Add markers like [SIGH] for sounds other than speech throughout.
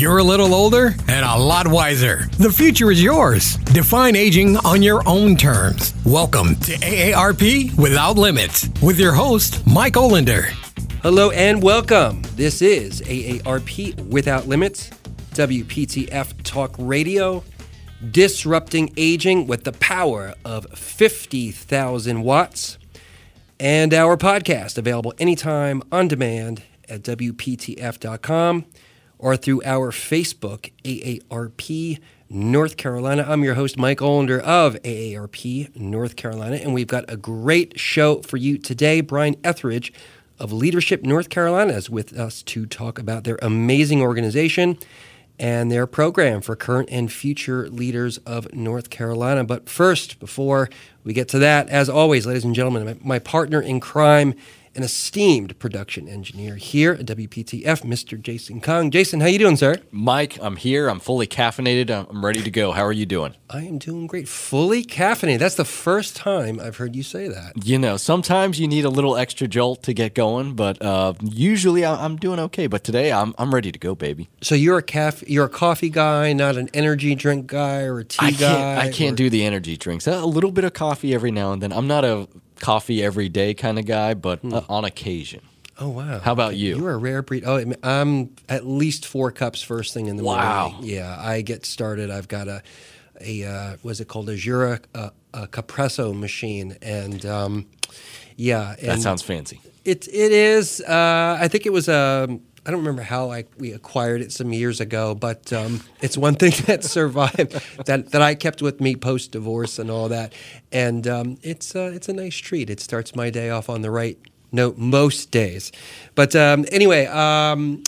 You're a little older and a lot wiser. The future is yours. Define aging on your own terms. Welcome to AARP Without Limits with your host, Mike Olender. Hello and welcome. This is AARP Without Limits, WPTF Talk Radio, disrupting aging with the power of 50,000 watts. And our podcast available anytime on demand at WPTF.com or through our Facebook, AARP North Carolina. I'm your host, Mike Olender of AARP North Carolina, and we've got a great show for you today. Brian Etheridge of Leadership North Carolina is with us to talk about their amazing organization and their program for current and future leaders of North Carolina. But first, before we get to that, as always, ladies and gentlemen, my, my partner in crime an esteemed production engineer here at WPTF, Mr. Jason Kong. Jason, how you doing, sir? Mike, I'm here. I'm fully caffeinated. I'm ready to go. How are you doing? I am doing great. Fully caffeinated. That's the first time I've heard you say that. You know, sometimes you need a little extra jolt to get going, but uh, usually I'm doing okay. But today I'm I'm ready to go, baby. So you're a caff you're a coffee guy, not an energy drink guy or a tea I guy. can't, I can't or- do the energy drinks. A little bit of coffee every now and then. I'm not a coffee every day kind of guy, but uh, on occasion. Oh wow! How about you? You're a rare breed. Oh, I'm at least four cups first thing in the Wow. morning. Yeah, I get started. I've got a a uh, what's it called a Jura a, a Capresso machine, and um, yeah, and That sounds fancy. it it is. Uh, I think it was um I don't remember how I we acquired it some years ago, but um, it's one thing [LAUGHS] that survived that, that I kept with me post divorce and all that, and um, it's uh, it's a nice treat. It starts my day off on the right note most days, but um, anyway. Um,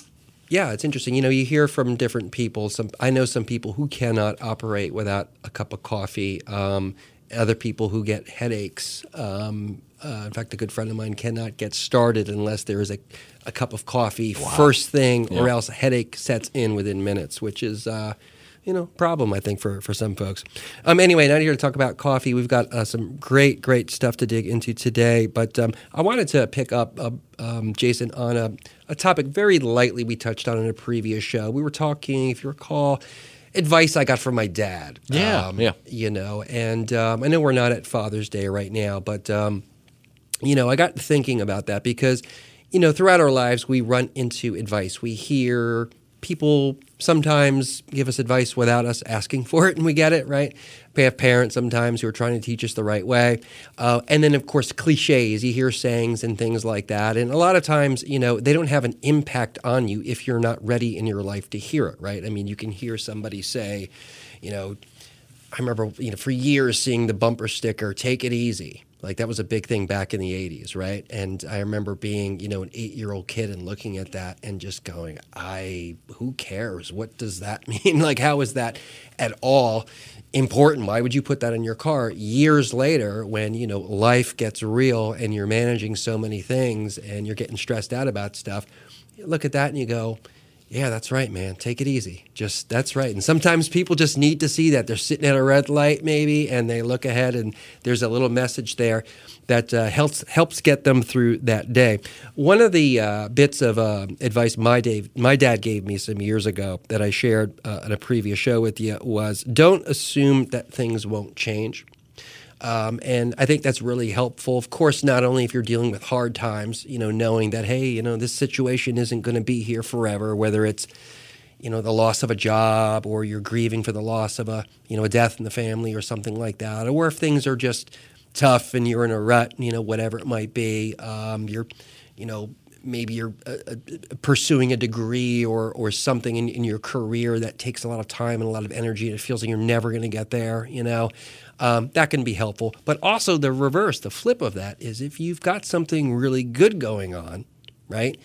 yeah, it's interesting. You know, you hear from different people. Some I know some people who cannot operate without a cup of coffee. Um, other people who get headaches. Um, uh, in fact, a good friend of mine cannot get started unless there is a, a cup of coffee first thing, or else a headache sets in within minutes, which is. Uh, you know, problem I think for for some folks. Um, anyway, not here to talk about coffee. We've got uh, some great, great stuff to dig into today. But um, I wanted to pick up, uh, um, Jason, on a, a topic very lightly we touched on in a previous show. We were talking, if you recall, advice I got from my dad. Yeah, Um, yeah. You know, and um, I know we're not at Father's Day right now, but um, you know, I got thinking about that because, you know, throughout our lives, we run into advice. We hear people sometimes give us advice without us asking for it, and we get it, right? We have parents sometimes who are trying to teach us the right way. Uh, and then, of course, cliches. You hear sayings and things like that. And a lot of times, you know, they don't have an impact on you if you're not ready in your life to hear it, right? I mean, you can hear somebody say, you know, I remember, you know, for years seeing the bumper sticker, take it easy. Like that was a big thing back in the 80s, right? And I remember being, you know, an eight year old kid and looking at that and just going, I, who cares? What does that [LAUGHS] mean? like, how is that at all important? Why would you put that in your car years later when, you know, life gets real and you're managing so many things and you're getting stressed out about stuff? You look at that and you go, yeah, that's right, man. Take it easy. Just that's right. And sometimes people just need to see that they're sitting at a red light, maybe, and they look ahead, and there's a little message there that uh, helps helps get them through that day. One of the uh, bits of uh, advice my Dave, my dad gave me some years ago that I shared uh, in a previous show with you was don't assume that things won't change. Um, and I think that's really helpful. Of course, not only if you're dealing with hard times, you know, knowing that, hey, you know, this situation isn't going to be here forever, whether it's, you know, the loss of a job or you're grieving for the loss of a, you know, a death in the family or something like that, or if things are just tough and you're in a rut, you know, whatever it might be, um, you're, you know, maybe you're uh, uh, pursuing a degree or, or something in, in your career that takes a lot of time and a lot of energy and it feels like you're never going to get there, you know, um, that can be helpful. But also the reverse, the flip of that is if you've got something really good going on, right?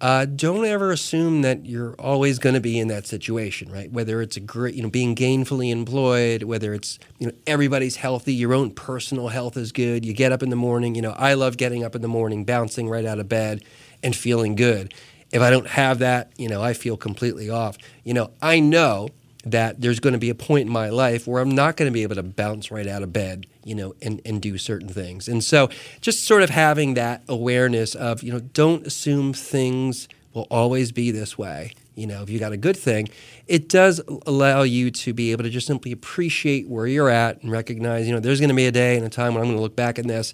Uh, don't ever assume that you're always going to be in that situation, right? Whether it's a great, you know, being gainfully employed, whether it's, you know, everybody's healthy, your own personal health is good. You get up in the morning, you know, I love getting up in the morning, bouncing right out of bed and feeling good. If I don't have that, you know, I feel completely off. You know, I know that there's going to be a point in my life where I'm not going to be able to bounce right out of bed, you know, and, and do certain things. And so just sort of having that awareness of, you know, don't assume things will always be this way. you know, if you got a good thing, it does allow you to be able to just simply appreciate where you're at and recognize, you know, there's going to be a day and a time when I'm going to look back at this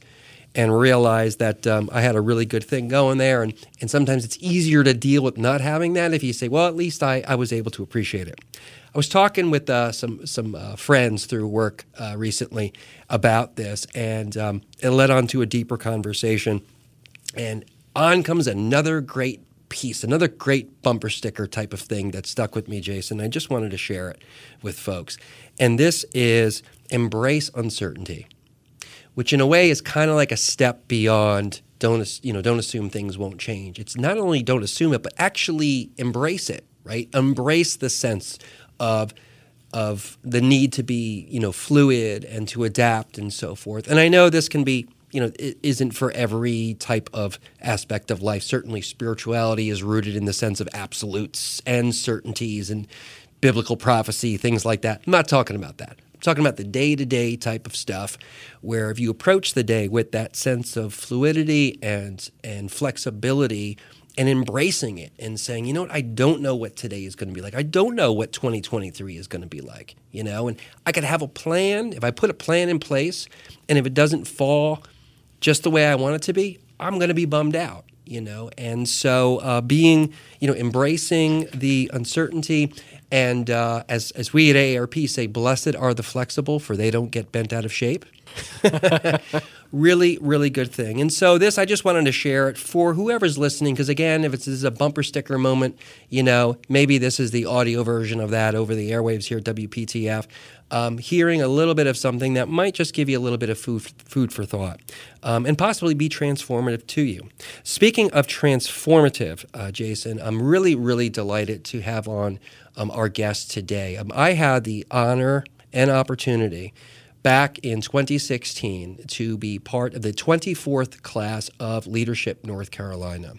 and realize that um, I had a really good thing going there. And, and sometimes it's easier to deal with not having that if you say, well, at least I, I was able to appreciate it. I was talking with uh, some some uh, friends through work uh, recently about this, and um, it led on to a deeper conversation. And on comes another great piece, another great bumper sticker type of thing that stuck with me, Jason. I just wanted to share it with folks. And this is embrace uncertainty, which in a way is kind of like a step beyond don't you know don't assume things won't change. It's not only don't assume it, but actually embrace it, right? Embrace the sense of of the need to be you know fluid and to adapt and so forth. And I know this can be you know it isn't for every type of aspect of life. Certainly, spirituality is rooted in the sense of absolutes and certainties and biblical prophecy, things like that. I'm not talking about that. Talking about the day to day type of stuff, where if you approach the day with that sense of fluidity and and flexibility and embracing it and saying, you know what, I don't know what today is going to be like. I don't know what 2023 is going to be like, you know, and I could have a plan. If I put a plan in place and if it doesn't fall just the way I want it to be, I'm going to be bummed out, you know. And so uh, being, you know, embracing the uncertainty and uh, as, as we at AARP say, blessed are the flexible, for they don't get bent out of shape. [LAUGHS] really, really good thing. And so this, I just wanted to share it for whoever's listening, because again, if it's this is a bumper sticker moment, you know, maybe this is the audio version of that over the airwaves here at WPTF. Um, hearing a little bit of something that might just give you a little bit of food, food for thought um, and possibly be transformative to you. Speaking of transformative, uh, Jason, I'm really, really delighted to have on um, our guest today. Um, I had the honor and opportunity back in 2016 to be part of the 24th class of Leadership North Carolina.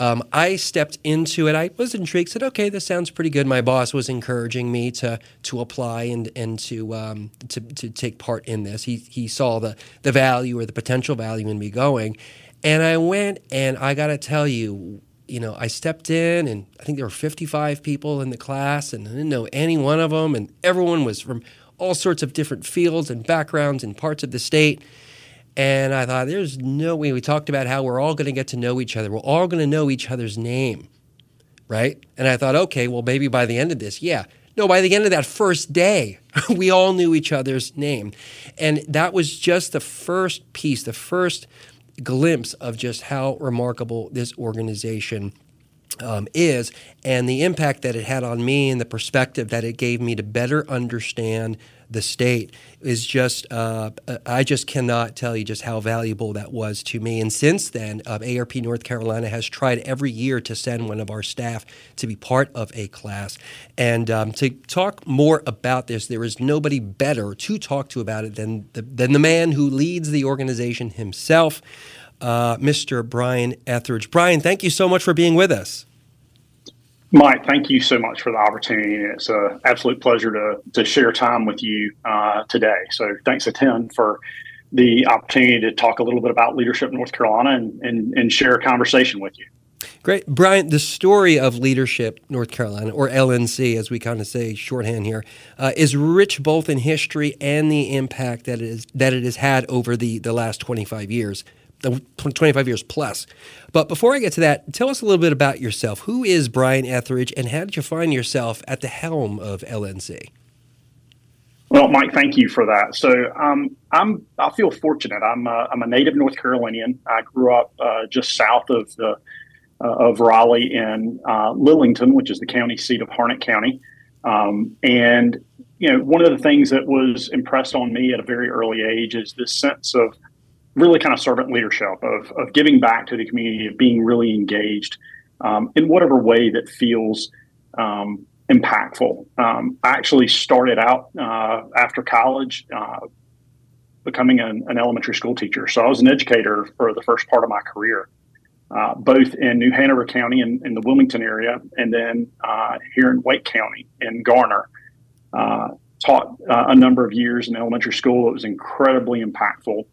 Um, I stepped into it. I was intrigued. Said, "Okay, this sounds pretty good." My boss was encouraging me to to apply and and to um, to, to take part in this. He he saw the the value or the potential value in me going, and I went. And I got to tell you, you know, I stepped in, and I think there were 55 people in the class, and I didn't know any one of them, and everyone was from all sorts of different fields and backgrounds and parts of the state. And I thought, there's no way. We talked about how we're all going to get to know each other. We're all going to know each other's name, right? And I thought, okay, well, maybe by the end of this, yeah. No, by the end of that first day, [LAUGHS] we all knew each other's name. And that was just the first piece, the first glimpse of just how remarkable this organization um, is and the impact that it had on me and the perspective that it gave me to better understand the state is just uh, I just cannot tell you just how valuable that was to me. And since then, uh, ARP North Carolina has tried every year to send one of our staff to be part of a class. And um, to talk more about this, there is nobody better to talk to about it than the, than the man who leads the organization himself uh, Mr. Brian Etheridge. Brian, thank you so much for being with us. Mike, thank you so much for the opportunity. It's an absolute pleasure to, to share time with you uh, today. So, thanks a ton for the opportunity to talk a little bit about leadership in North Carolina and, and, and share a conversation with you. Great. Brian, the story of Leadership North Carolina, or LNC as we kind of say shorthand here, uh, is rich both in history and the impact that it, is, that it has had over the, the last 25 years. 25 years plus. But before I get to that, tell us a little bit about yourself. Who is Brian Etheridge, and how did you find yourself at the helm of LNC? Well, Mike, thank you for that. So, um, I'm I feel fortunate. I'm a, I'm a native North Carolinian. I grew up uh, just south of the uh, of Raleigh in uh, Lillington, which is the county seat of Harnett County. Um, and you know, one of the things that was impressed on me at a very early age is this sense of really kind of servant leadership of, of giving back to the community, of being really engaged um, in whatever way that feels um, impactful. Um, I actually started out uh, after college uh, becoming an, an, elementary school teacher. So I was an educator for the first part of my career, uh, both in New Hanover County and in the Wilmington area, and then uh, here in Wake County in Garner. Uh, taught uh, a number of years in elementary school. It was incredibly impactful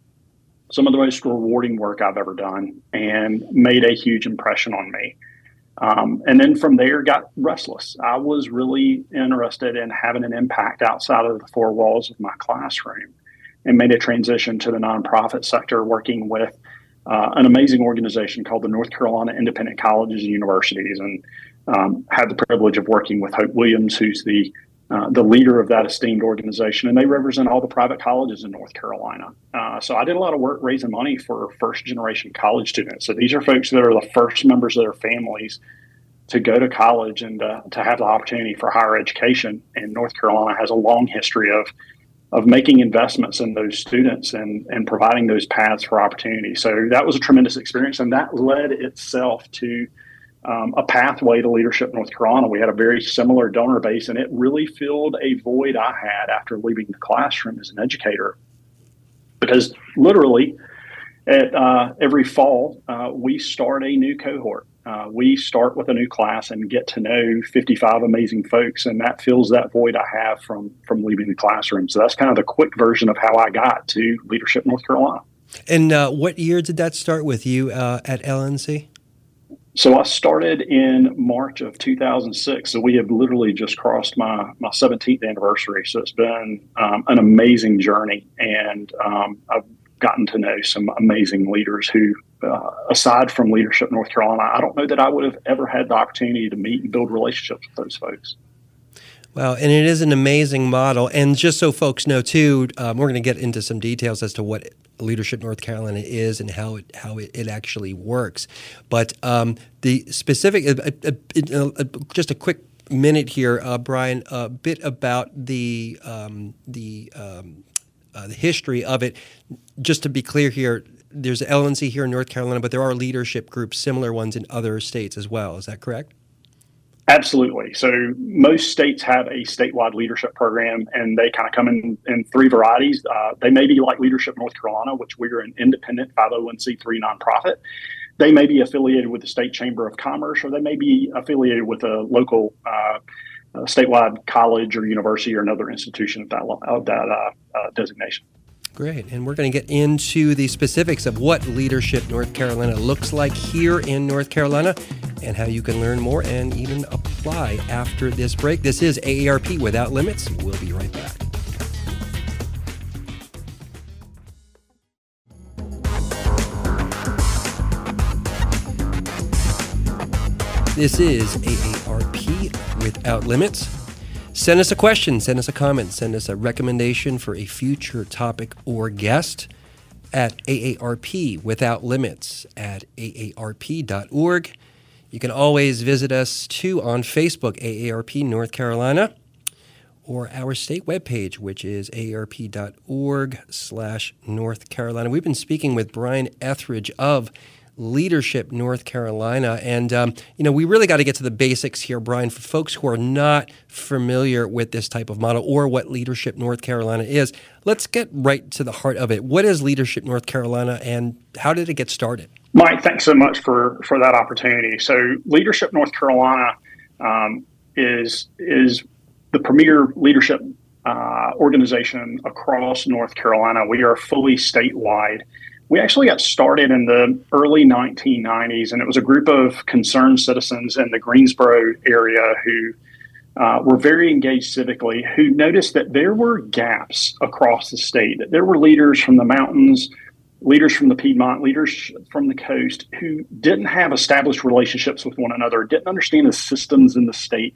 some of the most rewarding work I've ever done and made a huge impression on me. Um, and then from there, got restless. I was really interested in having an impact outside of the four walls of my classroom and made a transition to the nonprofit sector, working with uh, an amazing organization called the North Carolina Independent Colleges and Universities, and um, had the privilege of working with Hope Williams, who's the uh, the leader of that esteemed organization, and they represent all the private colleges in North Carolina. Uh, so I did a lot of work raising money for first generation college students. So these are folks that are the first members of their families to go to college and uh, to have the opportunity for higher education. And North Carolina has a long history of of making investments in those students and and providing those paths for opportunity. So that was a tremendous experience, and that led itself to um, a pathway to leadership North Carolina. We had a very similar donor base, and it really filled a void I had after leaving the classroom as an educator. Because literally, at uh, every fall, uh, we start a new cohort. Uh, we start with a new class and get to know 55 amazing folks, and that fills that void I have from from leaving the classroom. So that's kind of the quick version of how I got to leadership North Carolina. And uh, what year did that start with you uh, at LNC? So I started in March of 2006. So we have literally just crossed my my 17th anniversary. So it's been um, an amazing journey, and um, I've gotten to know some amazing leaders who, uh, aside from leadership North Carolina, I don't know that I would have ever had the opportunity to meet and build relationships with those folks. Well, and it is an amazing model. And just so folks know, too, um, we're going to get into some details as to what Leadership North Carolina is and how it how it, it actually works. But um, the specific, uh, uh, uh, just a quick minute here, uh, Brian, a bit about the um, the um, uh, the history of it. Just to be clear here, there's LNC here in North Carolina, but there are leadership groups, similar ones in other states as well. Is that correct? Absolutely. So most states have a statewide leadership program, and they kind of come in in three varieties. Uh, they may be like Leadership North Carolina, which we're an independent 501c3 nonprofit. They may be affiliated with the state chamber of commerce, or they may be affiliated with a local uh, statewide college or university or another institution of that of that uh, uh, designation. Great. And we're going to get into the specifics of what Leadership North Carolina looks like here in North Carolina and how you can learn more and even apply after this break. This is AARP Without Limits. We'll be right back. This is AARP Without Limits. Send us a question, send us a comment, send us a recommendation for a future topic or guest at AARP Without Limits at aarp.org. You can always visit us too on Facebook, AARP North Carolina, or our state webpage, which is aarp.org slash North Carolina. We've been speaking with Brian Etheridge of Leadership North Carolina. And, um, you know, we really got to get to the basics here, Brian, for folks who are not familiar with this type of model or what Leadership North Carolina is. Let's get right to the heart of it. What is Leadership North Carolina and how did it get started? Mike, thanks so much for, for that opportunity. So, Leadership North Carolina um, is, is the premier leadership uh, organization across North Carolina. We are fully statewide we actually got started in the early 1990s, and it was a group of concerned citizens in the Greensboro area who uh, were very engaged civically, who noticed that there were gaps across the state, that there were leaders from the mountains, leaders from the Piedmont, leaders from the coast who didn't have established relationships with one another, didn't understand the systems in the state,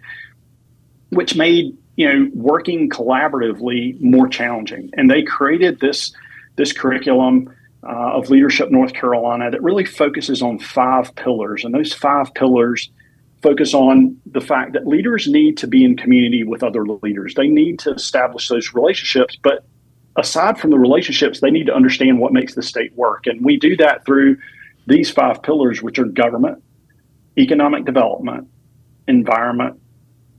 which made you know working collaboratively more challenging. And they created this this curriculum uh, of Leadership North Carolina that really focuses on five pillars. And those five pillars focus on the fact that leaders need to be in community with other leaders. They need to establish those relationships. But aside from the relationships, they need to understand what makes the state work. And we do that through these five pillars, which are government, economic development, environment,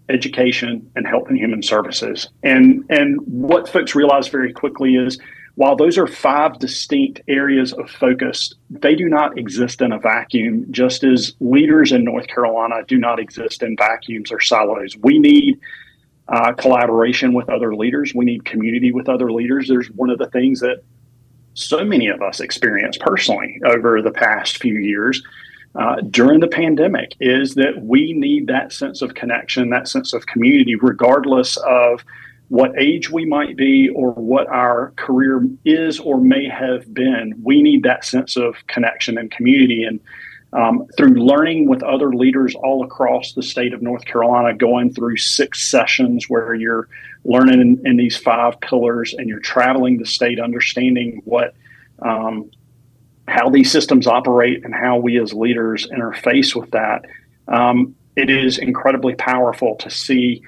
education, and health and human services. And and what folks realize very quickly is while those are five distinct areas of focus, they do not exist in a vacuum, just as leaders in North Carolina do not exist in vacuums or silos. We need uh, collaboration with other leaders, we need community with other leaders. There's one of the things that so many of us experience personally over the past few years uh, during the pandemic is that we need that sense of connection, that sense of community, regardless of what age we might be or what our career is or may have been. We need that sense of connection and community. And um, through learning with other leaders all across the state of North Carolina, going through six sessions where you're learning in, in these five pillars and you're traveling the state, understanding what um, how these systems operate and how we as leaders interface with that. Um, it is incredibly powerful to see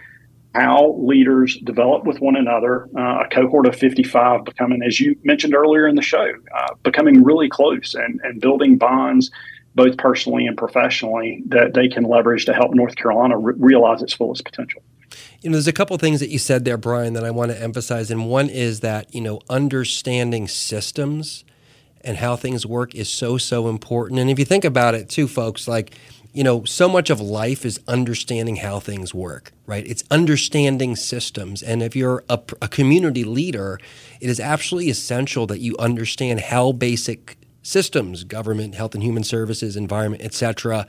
how leaders develop with one another. Uh, a cohort of 55 becoming, as you mentioned earlier in the show, uh, becoming really close and, and building bonds both personally and professionally that they can leverage to help North Carolina re- realize its fullest potential. You know, there's a couple things that you said there, Brian, that I want to emphasize. And one is that, you know, understanding systems and how things work is so, so important. And if you think about it too, folks, like, you know, so much of life is understanding how things work, right? It's understanding systems. And if you're a, a community leader, it is absolutely essential that you understand how basic systems, government, health and human services, environment, etc.,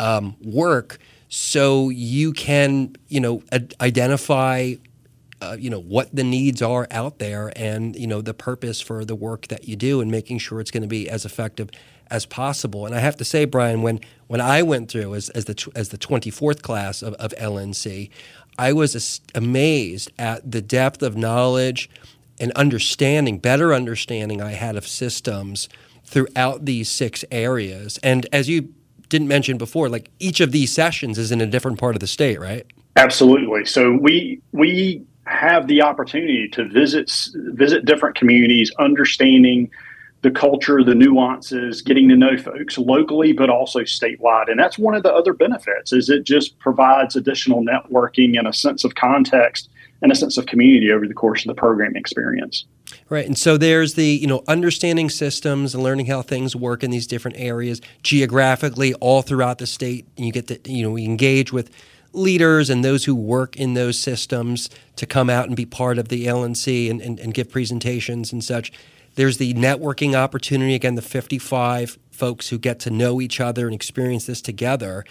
um, work, so you can you know ad- identify. Uh, you know what the needs are out there, and you know the purpose for the work that you do, and making sure it's going to be as effective as possible. And I have to say, Brian, when when I went through as, as the as the twenty fourth class of, of LNC, I was amazed at the depth of knowledge and understanding, better understanding I had of systems throughout these six areas. And as you didn't mention before, like each of these sessions is in a different part of the state, right? Absolutely. So we we have the opportunity to visit visit different communities, understanding the culture, the nuances, getting to know folks locally, but also statewide. And that's one of the other benefits is it just provides additional networking and a sense of context and a sense of community over the course of the program experience. Right. And so there's the, you know, understanding systems and learning how things work in these different areas geographically all throughout the state. And you get to, you know, engage with leaders and those who work in those systems to come out and be part of the LNC and, and, and give presentations and such. There's the networking opportunity, again, the 55 folks who get to know each other and experience this together.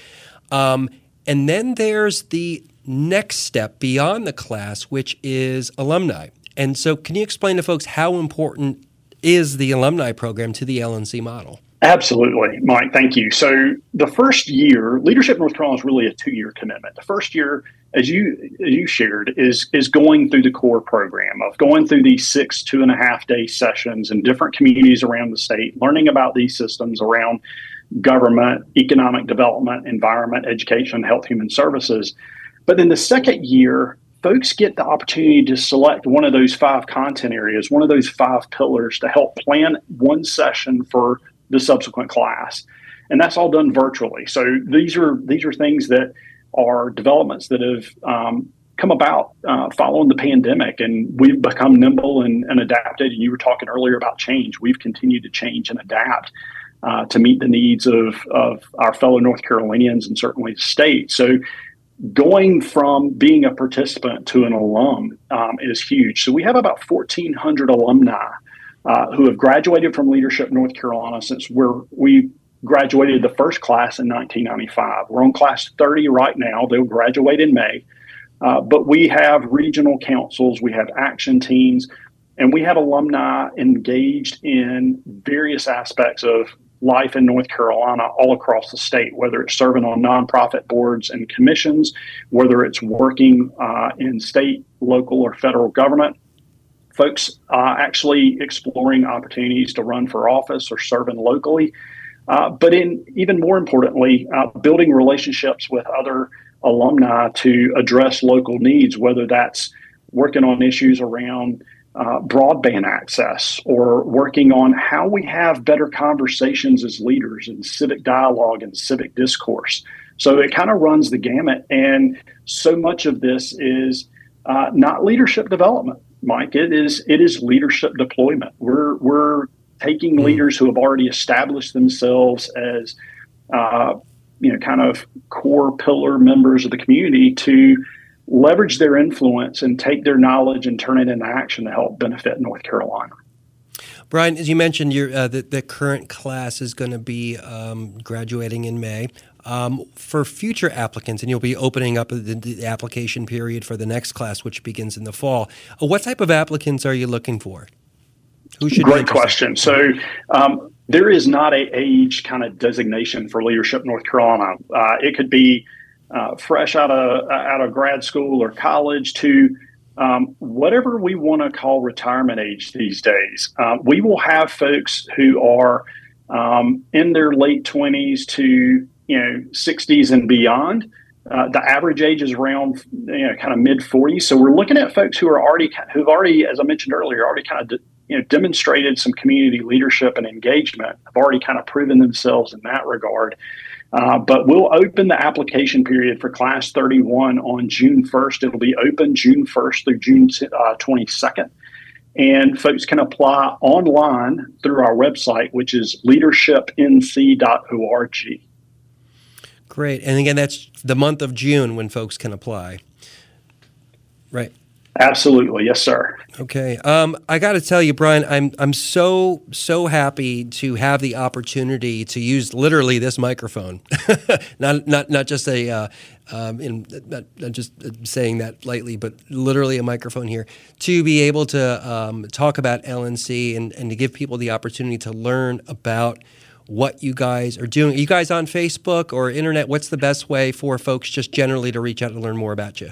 Um, and then there's the next step beyond the class, which is alumni. And so, can you explain to folks how important is the alumni program to the LNC model? Absolutely, Mike. Thank you. So, the first year, Leadership North Carolina is really a two-year commitment. The first year, as you as you shared, is is going through the core program of going through these six two and a half day sessions in different communities around the state, learning about these systems around government, economic development, environment, education, health, human services. But then the second year, folks get the opportunity to select one of those five content areas, one of those five pillars to help plan one session for the subsequent class. And that's all done virtually. So these are these are things that are developments that have um, come about uh, following the pandemic, and we've become nimble and, and, adapted. And you were talking earlier about change. We've continued to change and adapt uh, to meet the needs of, of our fellow North Carolinians and certainly the state. So going from being a participant to an alum um, is huge. So we have about 1,400 alumni uh, who have graduated from Leadership North Carolina since we're, we graduated the first class in 1995. We're on class 30 right now. They'll graduate in May. Uh, but we have regional councils, we have action teams, and we have alumni engaged in various aspects of life in North Carolina all across the state, whether it's serving on nonprofit boards and commissions, whether it's working uh, in state, local, or federal government. Folks uh, actually exploring opportunities to run for office or serving locally. Uh, but in even more importantly, uh, building relationships with other alumni to address local needs, whether that's working on issues around uh, broadband access or working on how we have better conversations as leaders and civic dialogue and civic discourse. So it kind of runs the gamut. And so much of this is uh, not leadership development, Mike. It is it is leadership deployment. We're we're taking mm. leaders who have already established themselves as uh, you know kind of core pillar members of the community to leverage their influence and take their knowledge and turn it into action to help benefit North Carolina. Brian, as you mentioned, your uh, the, the current class is going to be um, graduating in May. Um, for future applicants, and you'll be opening up the, the, application period for the next class, which begins in the fall. Uh, what type of applicants are you looking for? Who should Great question. So um, there is not a age kind of designation for leadership North Carolina. Uh, it could be uh, fresh out of out of grad school or college to um, whatever we want to call retirement age these days. Uh, we will have folks who are um, in their late twenties to you know sixties and beyond. Uh, the average age is around you know kind of mid 40s. So we're looking at folks who are already who've already, as I mentioned earlier, already kind of you know demonstrated some community leadership and engagement. Have already kind of proven themselves in that regard. Uh, but we'll open the application period for class 31 on June 1st. It'll be open June 1st through June uh, 22nd. And folks can apply online through our website, which is leadershipnc.org. Great. And again, that's the month of June when folks can apply. Right. Absolutely, yes, sir. Okay, um, I got to tell you, Brian, I'm I'm so so happy to have the opportunity to use literally this microphone, [LAUGHS] not not not just a, uh, um, in, not, not just saying that lightly, but literally a microphone here to be able to um, talk about LNC and and to give people the opportunity to learn about what you guys are doing. Are you guys on Facebook or internet? What's the best way for folks just generally to reach out and learn more about you?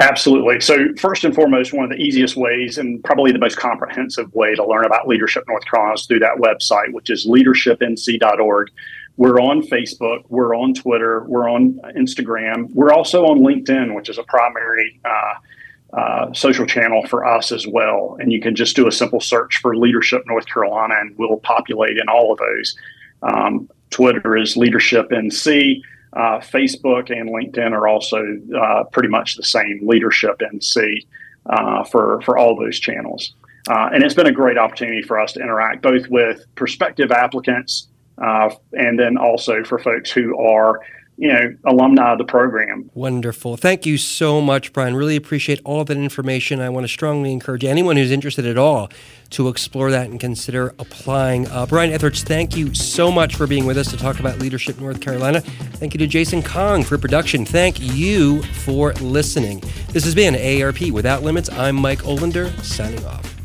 Absolutely. So, first and foremost, one of the easiest ways and probably the most comprehensive way to learn about Leadership North Carolina is through that website, which is leadershipnc.org. We're on Facebook, we're on Twitter, we're on Instagram, we're also on LinkedIn, which is a primary uh, uh, social channel for us as well. And you can just do a simple search for Leadership North Carolina and we'll populate in all of those. Um, Twitter is Leadership NC. Uh, Facebook and LinkedIn are also uh, pretty much the same leadership NC uh, for for all those channels. Uh, and it's been a great opportunity for us to interact both with prospective applicants uh, and then also for folks who are you know, alumni of the program. Wonderful. Thank you so much, Brian. Really appreciate all that information. I want to strongly encourage anyone who's interested at all to explore that and consider applying. Uh, Brian Etheridge, thank you so much for being with us to talk about leadership North Carolina. Thank you to Jason Kong for production. Thank you for listening. This has been AARP Without Limits. I'm Mike Olender, signing off.